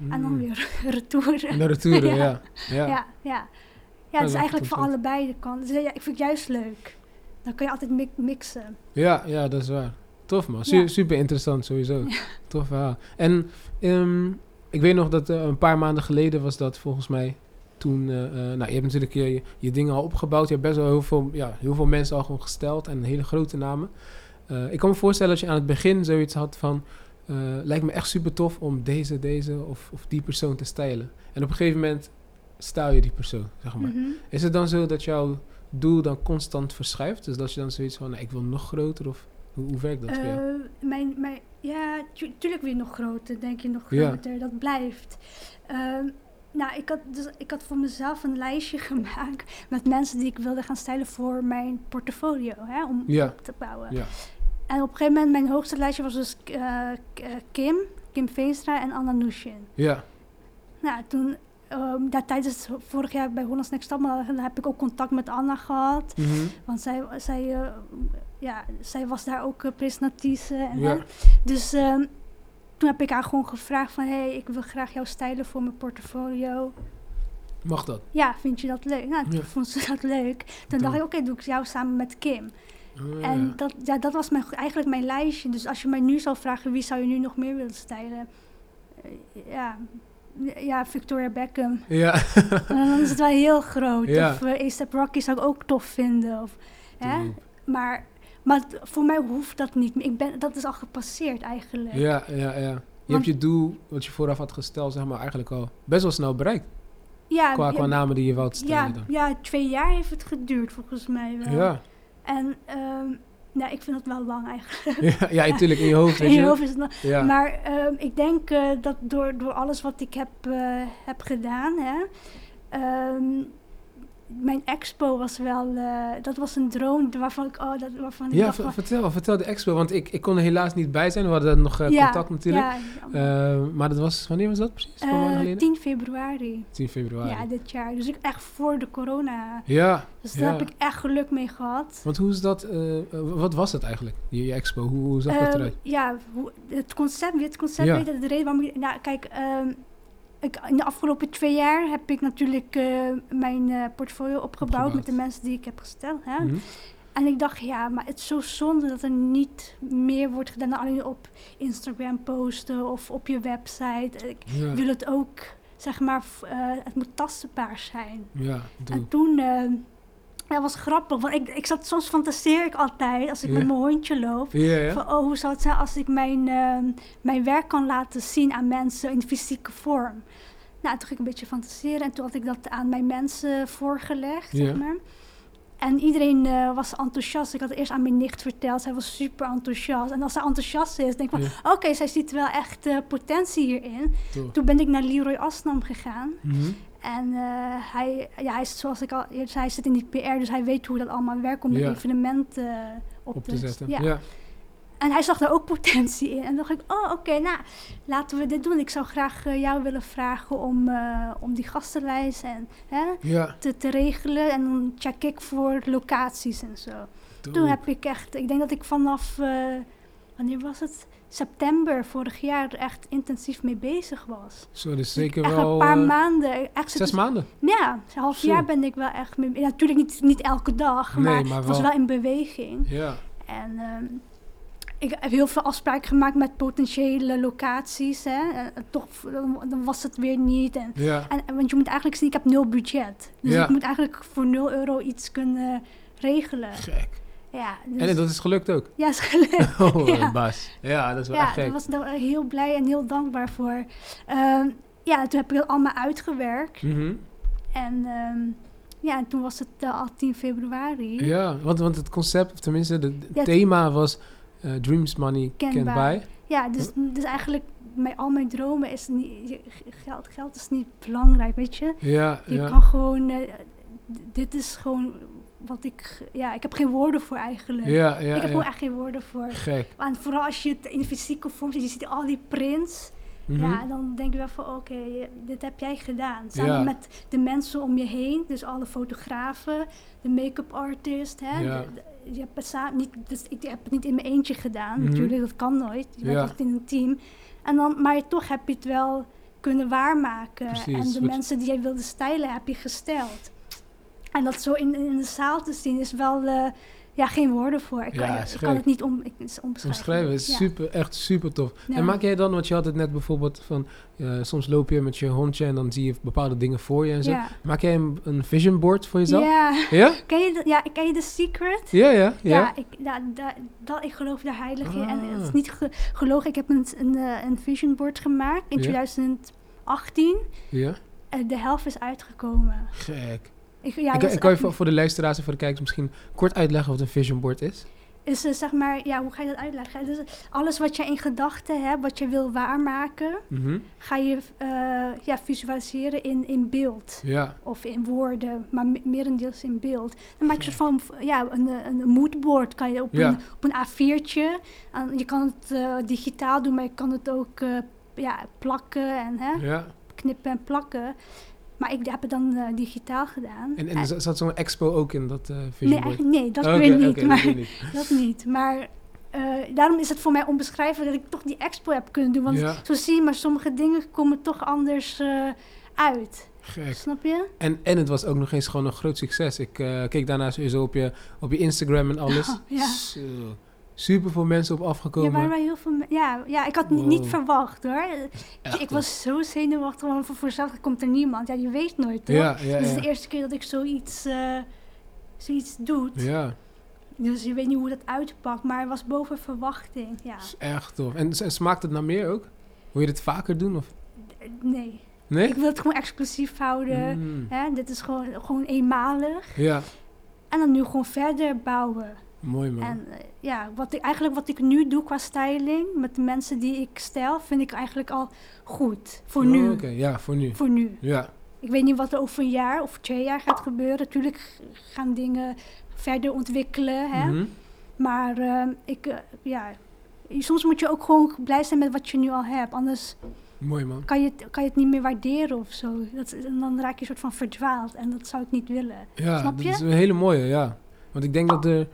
en dan Mm. weer retouren. En retouren, Ja. ja. ja. Ja, het is is eigenlijk voor interessant. allebei de kanten. Dus ja, ik vind het juist leuk. Dan kun je altijd mi- mixen. Ja, ja, dat is waar. Tof man. Su- Ja. Super interessant sowieso. Tof verhaal. En ehm, ik weet nog dat eh, een paar maanden geleden was dat volgens mij toen... eh, eh, nou, je hebt natuurlijk je, je, je dingen al opgebouwd. Je hebt best wel heel veel, ja, heel veel mensen al gewoon gesteld. En hele grote namen. Ik kan me voorstellen dat je aan het begin zoiets had van... lijkt me echt super tof om deze, deze of, of die persoon te stylen. En op een gegeven moment stijl je die persoon, zeg maar. Mhm. Is het dan zo dat jouw doel dan constant verschuift? Dus dat je dan zoiets van, nou, ik wil nog groter of hoe, hoe werkt dat voor jou? Eh, mijn, mijn, ja, tu- tuurlijk weer nog groter, denk je nog Ja. groter. Dat blijft. Ehm, nou, ik had, dus, ik had voor mezelf een lijstje <laughs> gemaakt met mensen die ik wilde gaan stylen voor mijn portfolio, hè, om Ja. op te bouwen. Ja. En op een gegeven moment, mijn hoogste lijstje was dus eh, Kim, Kim Veenstra en Anna Nushin. Ja, Nou, toen, ehm, daar, tijdens vorig jaar bij Hollands Next Model heb ik ook contact met Anna gehad. mhm. Want zij, zij, eh, ja, zij was daar ook uh, presentatrice. En, Ja. Dus ehm, toen heb ik haar gewoon gevraagd van... hé, hey, ik wil graag jou stylen voor mijn portfolio. mag dat? Ja, vind je dat leuk? Nou, toen Ja. vond ze dat leuk. Toen dacht ik, oké, doe ik jou samen met Kim. Ah, En ja. dat, ja, dat was mijn, eigenlijk mijn lijstje. Dus als je mij nu zou vragen, wie zou je nu nog meer willen stylen? Eh, ja, ja, Victoria Beckham. Ja, <laughs> En dan is het wel heel groot. Ja. Of uh, A$AP Rocky zou ik ook tof vinden. Of, hè? Maar, maar voor mij hoeft dat niet. Ik ben, dat is al gepasseerd eigenlijk. ja, ja, ja. Je Want- hebt je doel, wat je vooraf had gesteld, zeg maar, eigenlijk al best wel snel bereikt. ja, Qua, ja, qua namen die je wou stellen ja, dan. ja, twee jaar heeft het geduurd volgens mij wel. Ja. En ehm, nou, ik vind het wel lang eigenlijk. Ja, ja, <laughs> natuurlijk, in je hoofd, In je je. hoofd is het Ja. Maar ehm, ik denk eh, dat door, door alles wat ik heb, eh, heb gedaan, hè, ehm, mijn expo was wel, eh, dat was een droom waarvan ik, oh, dat, waarvan ik Ja, vertel, vertel de expo, want ik, ik kon er helaas niet bij zijn. We hadden nog eh, contact natuurlijk. Ja, Eh, maar dat was, wanneer was dat precies? Geleden? 10 februari. 10 februari. Ja, dit jaar. Dus ik echt voor de corona. Ja, Dus daar Ja. heb ik echt geluk mee gehad. want hoe is dat, wat was het eigenlijk, je, je expo? Hoe, hoe zag dat Ehm, eruit? ja, hoe- het concept, het concept Ja. weet je, de reden waarom ik... Nou, kijk, ehm, ik, in de afgelopen twee jaar heb ik natuurlijk eh, mijn eh, portfolio opgebouwd, Opgebouwd. met de mensen die ik heb gesteld. Hè? Mhm. En ik dacht, ja, maar het is zo zonde dat er niet meer wordt gedaan dan alleen op Instagram posten of op je website. Ik Ja, wil het ook, zeg maar, eh, het moet tastbaar zijn. ja, doe. En toen, dat was grappig, want ik, ik zat, soms fantaseer ik altijd als ik met mijn hondje loop. Van, oh, hoe zou het zijn als ik mijn, ehm, mijn werk kan laten zien aan mensen in fysieke vorm? Nou, toen ging ik een beetje fantaseren en toen had ik dat aan mijn mensen voorgelegd, zeg maar. En iedereen eh, was enthousiast. Ik had het eerst aan mijn nicht verteld. Zij was super enthousiast. En als zij enthousiast is, denk ik van... Ja. Oké, zij ziet wel echt eh, potentie hierin. Tof. Toen ben ik naar Leroy Asnam gegaan. Mhm. En eh, hij, ja, hij is, zoals ik al eerder zei, hij zit in die PR. Dus hij weet hoe dat allemaal werkt om Ja. een evenement op, Op te zetten. Ja. En hij zag daar ook potentie in. En dacht ik, oh oké, nou, laten we dit doen. Ik zou graag eh, jou willen vragen om, eh, om die gastenlijst en, hè, Ja. te, te regelen. En dan check ik voor locaties en zo. Toen heb ik echt, ik denk dat ik vanaf, eh, wanneer was het? September vorig jaar er echt intensief mee bezig was. Zo, dus zeker wel een paar maanden. Echt zes maanden. Ja, een half Zo. jaar ben ik wel echt mee. Natuurlijk niet, niet elke dag, Nee, maar, maar het was wel- wel in beweging. Ja. En ehm, ik heb heel veel afspraken gemaakt met potentiële locaties. Hè. Eh, toch, dan, was het weer niet. En, Ja. en, want je moet eigenlijk zien, ik heb nul budget. Dus Ja. ik moet eigenlijk voor 0 euro iets kunnen regelen. Gek. Ja, dus, En dat is gelukt ook. ja, is gelukt. <laughs> Oh, Ja. Bas. Ja, dat is wel Ja, gek. was daar heel blij en heel dankbaar voor. Ehm, ja, toen heb ik dat allemaal uitgewerkt. Mhm. En ehm, ja, en toen was het eh, al 10 februari. Ja, want, want het concept, of tenminste, het Ja, het- thema was Dreams Money Can Can, buy. Buy. Ja, dus, dus eigenlijk mijn, al mijn dromen is niet... Geld, geld is niet belangrijk, weet je. Ja, Je ja. kan gewoon... eh, dit is gewoon wat ik... Ja, ik heb geen woorden voor eigenlijk. Ja, ik ja, heb ja. gewoon echt geen woorden voor. Gek. En vooral als je het in fysieke vorm ziet, je ziet al die prints. Mhm. Ja, dan denk je wel van oké, dit heb jij gedaan. Samen Ja. met de mensen om je heen, dus alle fotografen, de make-up artist. Hè? Ja. De- de- je hebt het samen, niet, dus ik heb het niet in mijn eentje gedaan, natuurlijk, dat kan nooit. Je werkt Ja. altijd in een team. En dan, maar toch heb je het wel kunnen waarmaken. Precies, En de mensen die jij wilde stylen, heb je gesteld. En dat zo in, in de zaal te zien is wel, eh, ja, geen woorden voor. Ik, Ja, kan, ik het niet om, ik, het is. Omschrijven is Ja. super, echt super tof. Ja. En maak jij dan, want je had het net bijvoorbeeld van, eh, soms loop je met je hondje en dan zie je bepaalde dingen voor je en zo. Maak jij een, een vision board voor jezelf? Ja. Ja? <laughs> Ken je, de, ja, ken je The Secret? Ja, ja, ja. Ja, ik, ja da, da- ik geloof daar heilig in. En het is Ah. niet ge, gelogen. Ik heb een, een, eh, een vision board gemaakt in Ja. 2018. Ja? Eh, de helft is uitgekomen. Gek. Ik, ja, ik, kan je voor, voor de luisteraars en voor de kijkers misschien kort uitleggen wat een vision board is. is zeg maar, ja, hoe ga je dat uitleggen? Dus alles wat je in gedachten hebt, wat je wil waarmaken, Mhm. ga je eh, ja, visualiseren in, in beeld. Ja, Of in woorden, maar me- merendeels in beeld. Dan maak je van, ja, een, een moodboard kan je op, Ja. een, op een A4'tje. En je kan het eh, digitaal doen, maar je kan het ook eh, ja, plakken en hè, ja. knippen en plakken. Maar ik heb het dan eh, digitaal gedaan. En, en Eh, zat- zo'n expo ook in dat eh nee, board? dat Oké, weer niet. dat maar, weer niet. <laughs> dat niet. Maar daarom is het voor mij onbeschrijfelijk dat ik toch die expo heb kunnen doen. Want Ja. zo zie je, maar sommige dingen komen toch anders uit. Gek. Snap je? En, en het was ook nog eens gewoon een groot succes. Ik keek daarna sowieso op je, op je Instagram en alles. Oh, <laughs> ja. Super veel mensen op Ja, afgekomen. waren wij heel veel ja, ja, ik had Wow. niet verwacht hoor. Echt ik was zo zenuwachtig, want voor, voor zelf komt er niemand. Ja, je weet nooit toch? Ja, ja, Dit is ja. de eerste keer dat ik zoiets, eh zoiets doe. Ja, Dus je weet niet hoe dat uitpakt, maar het was boven verwachting. Ja, is echt tof. En, en smaakt het naar meer ook? Wil je dit vaker doen? Of? Nee. Nee? Ik wil het gewoon exclusief houden. Mm. Hè? Dit is gewoon, gewoon eenmalig. Ja, En dan nu gewoon verder bouwen. Mooi man. En eh, ja, wat ik, eigenlijk wat ik nu doe qua styling, met de mensen die ik stijl, vind ik eigenlijk al goed. Voor Oh, nu. Oké, ja, voor nu. Voor nu. Ja, ik weet niet wat er over een jaar of twee jaar gaat gebeuren. Natuurlijk gaan dingen verder ontwikkelen. Hè? Mhm. Maar ehm, ik, eh, ja, soms moet je ook gewoon blij zijn met wat je nu al hebt. Anders Mooi man. kan je, het- kan je het niet meer waarderen of zo. Dat, en dan raak je een soort van verdwaald. En dat zou ik niet willen. Ja, Snap dat je? is een hele mooie, ja. Want ik denk dat er,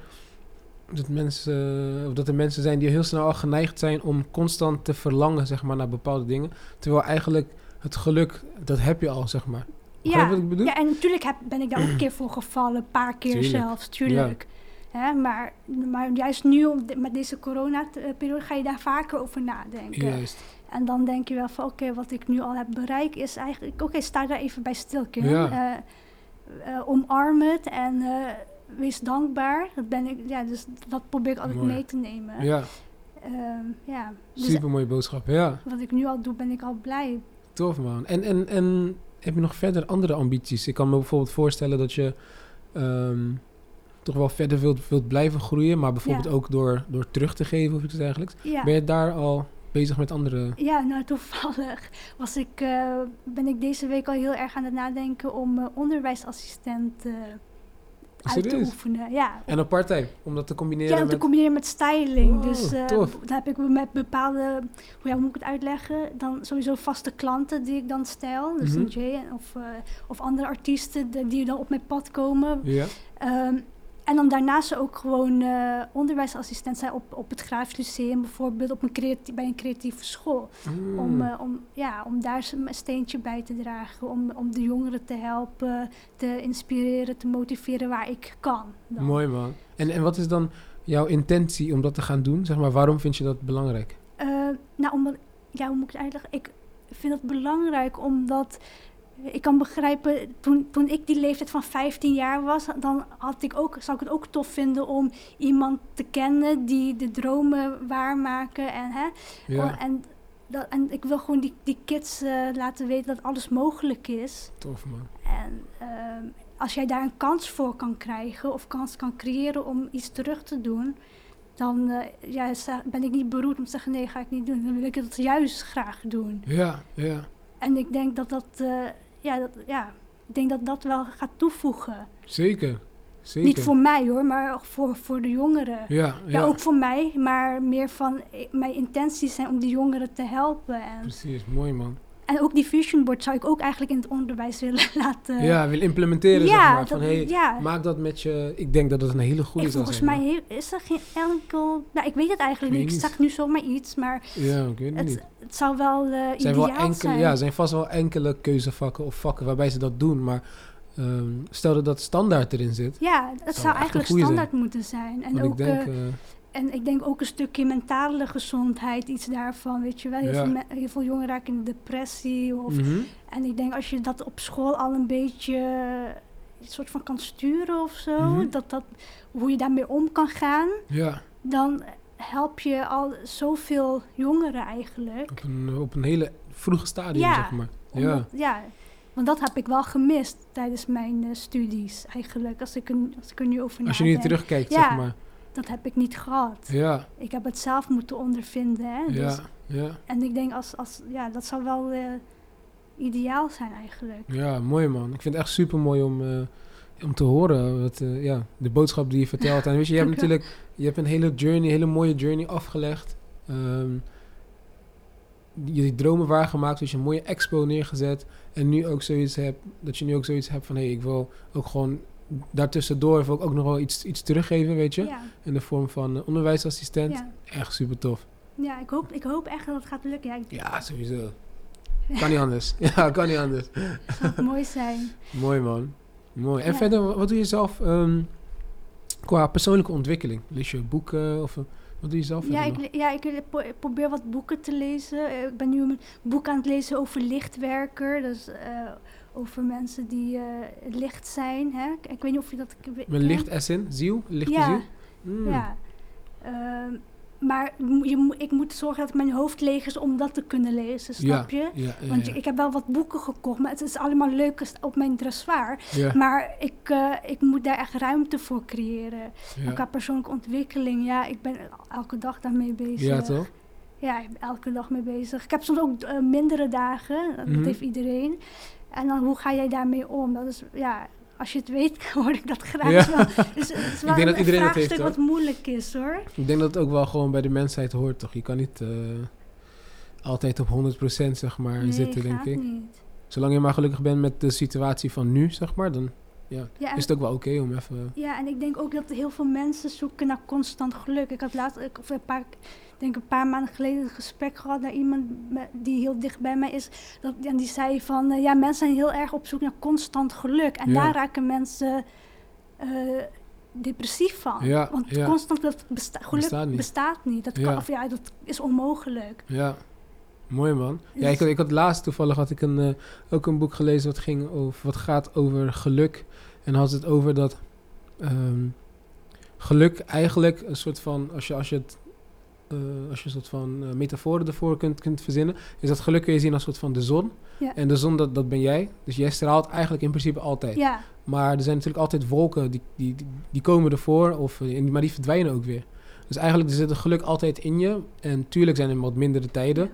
dat, mensen, of dat er mensen zijn die heel snel al geneigd zijn om constant te verlangen zeg maar, naar bepaalde dingen. Terwijl eigenlijk het geluk, dat heb je al, zeg maar. Wat ik bedoel? Ja, en natuurlijk heb, ben ik daar ook een keer voor gevallen, een paar keer Tuurlijk. zelfs, tuurlijk. Hè, maar, maar juist nu, met deze corona-periode, ga je daar vaker over nadenken. Juist. En dan denk je wel van, oké, wat ik nu al heb bereikt is eigenlijk... Oké, sta daar even bij stil, Kim. Ja. Eh, eh, omarm het en eh, wees dankbaar. Dat ben ik, ja, dus dat probeer ik altijd Mooi. mee te nemen. Ja, Ehm, ja. Dus super mooie boodschap. Ja, wat ik nu al doe, ben ik al blij. tof man. En, en, en heb je nog verder andere ambities? Ik kan me bijvoorbeeld voorstellen dat je ehm, toch wel verder wilt, wilt blijven groeien, maar bijvoorbeeld Ja. ook door, door terug te geven of iets dergelijks. Ja. Ben je daar al bezig met andere... Ja, nou toevallig was ik, eh, ben ik deze week al heel erg aan het nadenken om eh, onderwijsassistent eh, uit te oefenen. Ja, En part-time, om dat te combineren ja om te met... combineren met styling. Oh, dus tof. dan heb ik met bepaalde, hoe, ja, moet ik het uitleggen? Dan sowieso vaste klanten die ik dan stijl. Dus een Jay of, eh, of andere artiesten die dan op mijn pad komen. Ja, Ehm, en dan daarnaast ook gewoon eh, onderwijsassistent zijn op, op het Grafisch Lyceum bijvoorbeeld, op een creati- bij een creatieve school. Mm. Om, eh, om, ja, om daar een steentje bij te dragen. Om, om de jongeren te helpen, te inspireren, te motiveren waar ik kan. dan. Mooi man. En, en wat is dan jouw intentie om dat te gaan doen? Zeg maar, waarom vind je dat belangrijk? Eh, nou, omdat, ja, hoe moet ik het uitleggen? Ik vind het belangrijk omdat ik kan begrijpen, toen, toen ik die leeftijd van 15 jaar was, dan had ik ook, zou ik het ook tof vinden om iemand te kennen die de dromen waarmaken. En, hè, Ja, Oh, en, dat, en ik wil gewoon die, die kids eh, laten weten dat alles mogelijk is. tof man. En ehm, als jij daar een kans voor kan krijgen of kans kan creëren om iets terug te doen, dan eh, ja, ben ik niet beroerd om te zeggen nee, ga ik niet doen. Dan wil ik het juist graag doen. Ja, ja. En ik denk dat dat, eh, ja, dat, ja, ik denk dat dat wel gaat toevoegen. Zeker. Zeker. Niet voor mij hoor, maar voor, voor de jongeren. Ja, Ja. ja. ook voor mij, maar meer van eh, mijn intenties zijn om die jongeren te helpen. En, Precies, mooi man. En ook die vision board zou ik ook eigenlijk in het onderwijs willen <laughs> laten. ja, wil implementeren zeg ja, maar. Van, dat- hey, ja. maak dat met je... Ik denk dat het een hele goede zou volgens mij is er geen enkel... Nou, ik weet het eigenlijk Ik niet. Ik zag nu zomaar iets, maar Ja, ik weet het niet. het zou wel Er zijn wel enkele, zijn. ja, er zijn vast wel enkele keuzevakken of vakken waarbij ze dat doen. Maar ehm, stel dat dat standaard erin zit. Ja, het echt zou eigenlijk zijn. standaard moeten zijn. En Want ook, ik denk... eh, en ik denk ook een stukje mentale gezondheid, iets daarvan, weet je wel. Heel, Ja. veel, me- heel veel jongeren raken in depressie. Of, mhm. En ik denk als je dat op school al een beetje eh, een soort van kan sturen of zo, Mhm. dat dat, hoe je daarmee om kan gaan, Ja, dan help je al zoveel jongeren eigenlijk. op een, op een hele vroege stadium, Ja, zeg maar. Ja, Omdat- ja, want dat heb ik wel gemist tijdens mijn eh, studies eigenlijk. Als ik, er, als ik er nu over als je nu nadenk. terugkijkt, zeg maar. Dat heb ik niet gehad. Ja, Ik heb het zelf moeten ondervinden. Hè? Dus, ja, ja. En ik denk, als, als, ja, dat zou wel eh, ideaal zijn eigenlijk. Ja, mooi man. Ik vind het echt super mooi om, eh, om te horen. Wat, eh, ja, de boodschap die je vertelt. En weet je, je <laughs> hebt natuurlijk je hebt een hele journey, een hele mooie journey afgelegd. Ehm, je die dromen waargemaakt, dus je een mooie expo neergezet. En nu ook zoiets hebt, dat je nu ook zoiets hebt van hé, hey, ik wil ook gewoon daartussendoor wil ik ook nog wel iets, iets teruggeven, weet je. Ja, In de vorm van eh, onderwijsassistent. ja. Echt super tof. ja ik, hoop, ik hoop echt dat het gaat lukken. Ja, ik, Ja, sowieso. Kan niet anders. <laughs> Ja, kan niet anders. <laughs> het zou mooi zijn. Mooi man. Mooi. En verder, wat doe je zelf ehm, qua persoonlijke ontwikkeling? Lees je boeken of eh, wat doe je zelf Ja ik, ja, ik probeer wat boeken te lezen. Eh, Ik ben nu een boek aan het lezen over lichtwerker. Dus over mensen die eh, licht zijn. Hè? Ik, ik weet niet of je dat kent. licht as in? Ziel? Lichte Ja. ziel? Mm. Ja. Ehm, maar je, ik moet zorgen dat mijn hoofd leeg is om dat te kunnen lezen, snap je? Ja, ja, Want ik heb wel wat boeken gekocht, maar het is allemaal leuk op mijn dressoir. Maar ik, eh, ik moet daar echt ruimte voor creëren. En qua persoonlijke ontwikkeling, ja, ik ben elke dag daarmee bezig. Ja, toch? ja, ik ben elke dag mee bezig. Ik heb soms ook eh, mindere dagen, dat Mhm. heeft iedereen. En dan, hoe ga jij daarmee om? Dat is, ja, als je het weet, <laughs> hoor ik dat graag. Ja. Het is wel, het is <laughs> wel denk dat een iedereen dat vraagstuk heeft, wat moeilijk is, hoor. Ik denk dat het ook wel gewoon bij de mensheid hoort, toch? Je kan niet eh, altijd op 100% zeg maar nee, zitten, denk ik. niet. Zolang je maar gelukkig bent met de situatie van nu, zeg maar, dan Ja, is het ook wel oké om even... ja, en ik denk ook dat heel veel mensen zoeken naar constant geluk. Ik had laatst, ik, of een paar, ik denk een paar maanden geleden een gesprek gehad naar iemand die heel dicht bij mij is. Dat, en die zei van, eh, ja, mensen zijn heel erg op zoek naar constant geluk. En Ja. daar raken mensen eh, depressief van. Ja, Want ja. constant dat besta- geluk Bestaat bestaat niet. niet. Dat, Ja. kan, of ja, dat is onmogelijk. Ja, mooi man. Ja, Dus- ik, had- ik had laatst toevallig had ik een, eh, ook een boek gelezen wat, ging over, wat gaat over geluk. En had het over dat ehm, geluk eigenlijk een soort van, als je, als je het eh, als je een soort van eh, metaforen ervoor kunt, kunt verzinnen, is dat geluk kun je zien als een soort van de zon. Ja. En de zon, dat, dat ben jij. Dus jij straalt eigenlijk in principe altijd. Ja, Maar er zijn natuurlijk altijd wolken, die, die, die, die komen ervoor, of, eh, maar die verdwijnen ook weer. Dus eigenlijk er zit het geluk altijd in je. En tuurlijk zijn er wat mindere tijden.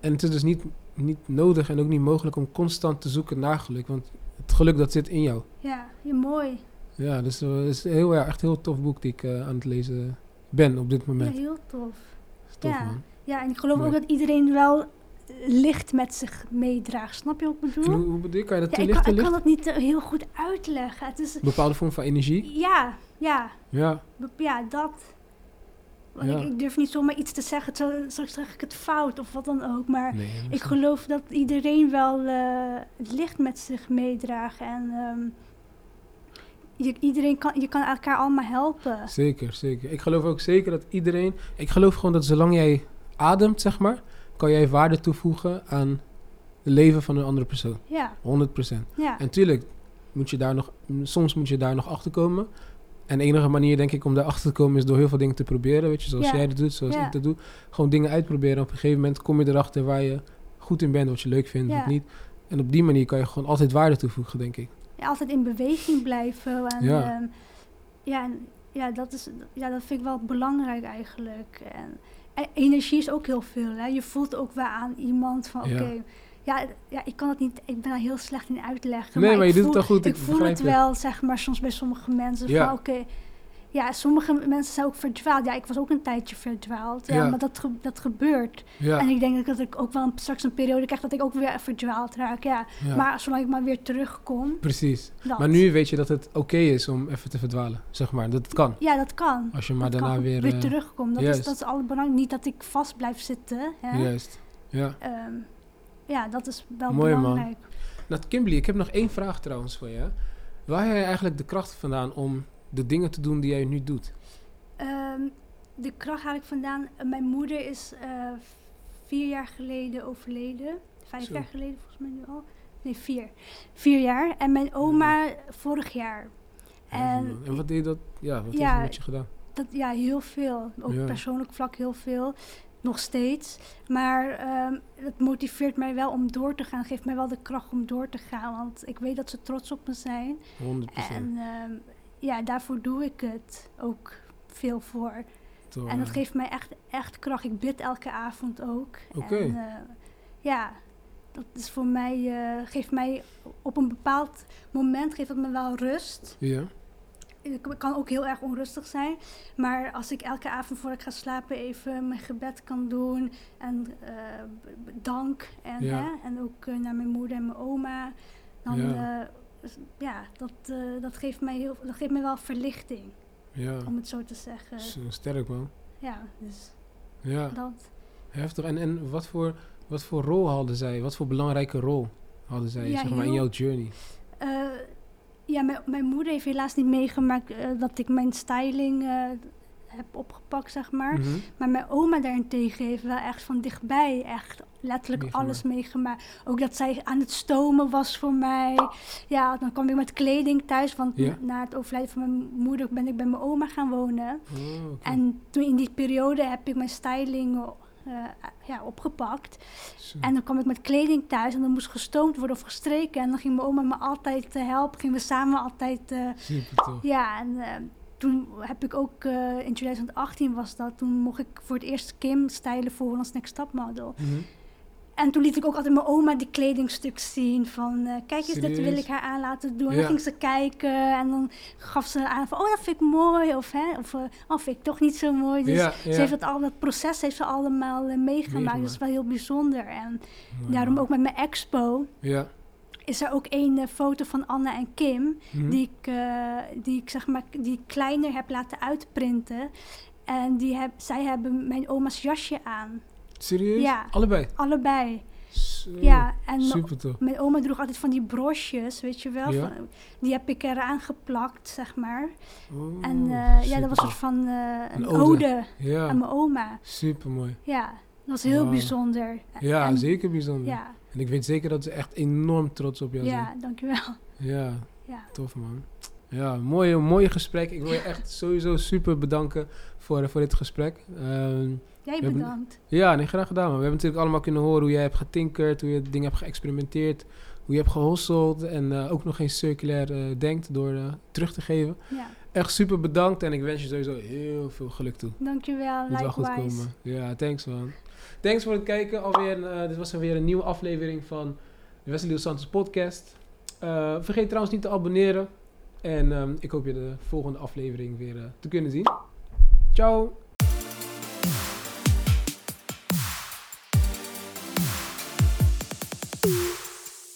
En het is dus niet, niet nodig en ook niet mogelijk om constant te zoeken naar geluk. Want het geluk dat zit in jou. ja, ja, mooi. Ja, dus het is heel, ja, echt een heel tof boek die ik aan het lezen ben op dit Ja, moment. heel tof. tof ja. man. Ja, en ik geloof Mooi. ook dat iedereen wel licht met zich meedraagt. Snap je wat ik bedoel? hoe, bedoel je? Kan je dat Ja, ik, kan, ik kan licht? dat niet eh, heel goed uitleggen. Het is, Een bepaalde vorm van energie? ja, ja, Ja, be- ja, dat. Want Ja. Ik, ik durf niet zomaar iets te zeggen, zo, straks zeg ik het fout of wat dan ook. Maar nee. ik geloof dat iedereen wel eh, het licht met zich meedraagt. En ehm, je, iedereen kan, je kan elkaar allemaal helpen. Zeker, zeker. Ik geloof ook zeker dat iedereen... Ik geloof gewoon dat zolang jij ademt, zeg maar... kan jij waarde toevoegen aan het leven van een andere persoon. Ja, 100%. ja, En tuurlijk, moet je daar nog, soms moet je daar nog achter komen. En de enige manier, denk ik, om daar achter te komen... is door heel veel dingen te proberen, weet je. Zoals Ja. jij dat doet, zoals Ja. ik dat doe. Gewoon dingen uitproberen. Op een gegeven moment kom je erachter waar je goed in bent... wat je leuk vindt, wat niet. En op die manier kan je gewoon altijd waarde toevoegen, denk ik. Ja, altijd in beweging blijven. En, Ja. ja. ja, en, ja, dat is, ja, dat vind ik wel belangrijk eigenlijk. En, en energie is ook heel veel. Hè? Je voelt ook wel aan iemand van, oké, ja, ja, ik kan het niet, ik ben daar heel slecht in uitleggen. Nee, maar je ik doet voel, het al goed, Ik ik voel het. wel, zeg maar, soms bij sommige mensen. Ja. Van, oké, ja, sommige mensen zijn ook verdwaald. Ja, ik was ook een tijdje verdwaald. Ja, Ja. maar dat, ge- dat gebeurt. Ja, En ik denk dat ik ook wel straks een periode krijg dat ik ook weer verdwaald raak. Ja. ja. Maar zolang ik maar weer terugkom, precies. dat. Maar nu weet je dat het oké is om even te verdwalen, zeg maar. Dat het kan. Ja, dat kan. Als je maar dat daarna kan. weer... eh, terugkom. Dat juist. is, dat is allerbelangrijk. Niet dat ik vast blijf zitten. Hè? Juist. Ja. Ehm, ja, dat is wel Mooi, man. belangrijk. Nou, Kimberly, ik heb nog één vraag trouwens voor je. Waar heb je eigenlijk de kracht vandaan om de dingen te doen die jij nu doet? Ehm, de kracht haal ik vandaan. mijn moeder is eh, vier jaar geleden overleden. Vijf Zo. jaar geleden volgens mij nu al. Nee, vier. Vier jaar. En mijn oma vorig jaar. En en wat deed dat? Ja, wat Ja, heeft het met je gedaan? Dat, ja, heel veel. Ook Ja. persoonlijk vlak heel veel. Nog steeds. Maar ehm, het motiveert mij wel om door te gaan. Geeft mij wel de kracht om door te gaan. Want ik weet dat ze trots op me zijn. 100%. En ehm, ja, daarvoor doe ik het ook veel voor. Toch, En dat ja. geeft mij echt, echt kracht. Ik bid elke avond ook. Oké. En, eh, ja, dat is voor mij, eh, geeft mij op een bepaald moment geeft het me wel rust. Ja, Ik kan ook heel erg onrustig zijn. Maar als ik elke avond voor ik ga slapen even mijn gebed kan doen. En eh, dank. En, Ja. hè, en ook eh, naar mijn moeder en mijn oma. Dan Ja. Ja, ja dat, eh, dat, geeft mij heel, dat geeft mij wel verlichting. ja. Om het zo te zeggen. S- Sterk man. Ja, dus Ja, dat. heftig. En, en wat, voor, wat voor rol hadden zij? Wat voor belangrijke rol hadden zij Ja, zeg maar, in jouw journey? Eh, ja, mijn, mijn moeder heeft helaas niet meegemaakt eh, dat ik mijn styling heb opgepakt, zeg maar. Mhm. Maar mijn oma daarentegen heeft wel echt van dichtbij echt letterlijk Meegemaakt. alles meegemaakt. Ook dat zij aan het stomen was voor mij. Ja, dan kwam ik met kleding thuis. Want Ja. na het overlijden van mijn moeder ben ik bij mijn oma gaan wonen. Oh. En toen in die periode heb ik mijn styling eh, ja, opgepakt. Zo. En dan kwam ik met kleding thuis en dan moest gestoomd worden of gestreken. En dan ging mijn oma me altijd eh, helpen. Gingen we samen altijd... eh, Super ja, en toen heb ik ook in 2018 was dat, toen mocht ik voor het eerst Kim stylen voor Holland's Next Top Model. Mhm. En toen liet ik ook altijd mijn oma die kledingstuk zien van eh, kijk eens, dit wil ik haar aan laten doen. En Ja. dan ging ze kijken en dan gaf ze aan van oh dat vind ik mooi of hè, of eh, oh vind ik toch niet zo mooi. Dus ja, ze heeft het al, dat proces heeft ze allemaal eh, meegemaakt. Dat is wel heel bijzonder. En daarom ook met mijn expo Ja. is er ook één eh, foto van Anna en Kim Mhm. die ik, die ik zeg maar die ik kleiner heb laten uitprinten. En die heb, zij hebben mijn oma's jasje aan. Serieus? Ja. Allebei? Allebei. Zo. Ja, en mijn- Super toch? mijn oma droeg altijd van die broches, weet je wel. Ja. Van- die heb ik eraan geplakt, zeg maar. Oh, en eh, ja, dat was een soort van eh, Een een ode. ode, tof. Ja, aan mijn oma. super mooi. Ja, dat was heel bijzonder. Ja, En- zeker bijzonder. Ja, En ik weet zeker dat ze echt enorm trots op jou zijn. ja, dankjewel. Ja, Ja. tof man. Ja, mooie, mooie gesprek. Ik wil je echt sowieso super bedanken voor, voor dit gesprek. Ehm, Jij bedankt. ja, nee, graag gedaan man. We hebben natuurlijk allemaal kunnen horen hoe jij hebt getinkerd, hoe je dingen hebt geëxperimenteerd, hoe je hebt gehosseld en eh, ook nog eens circulair eh, denkt door eh, terug te geven. Ja, Echt super bedankt en ik wens je sowieso heel veel geluk toe. dankjewel. Moet wel goed komen. Ja, thanks man. Thanks voor het kijken. Alweer, dit was weer een nieuwe aflevering van de Wesley Santos podcast. Vergeet trouwens niet te abonneren. En ehm, ik hoop je de volgende aflevering weer te kunnen zien. Ciao!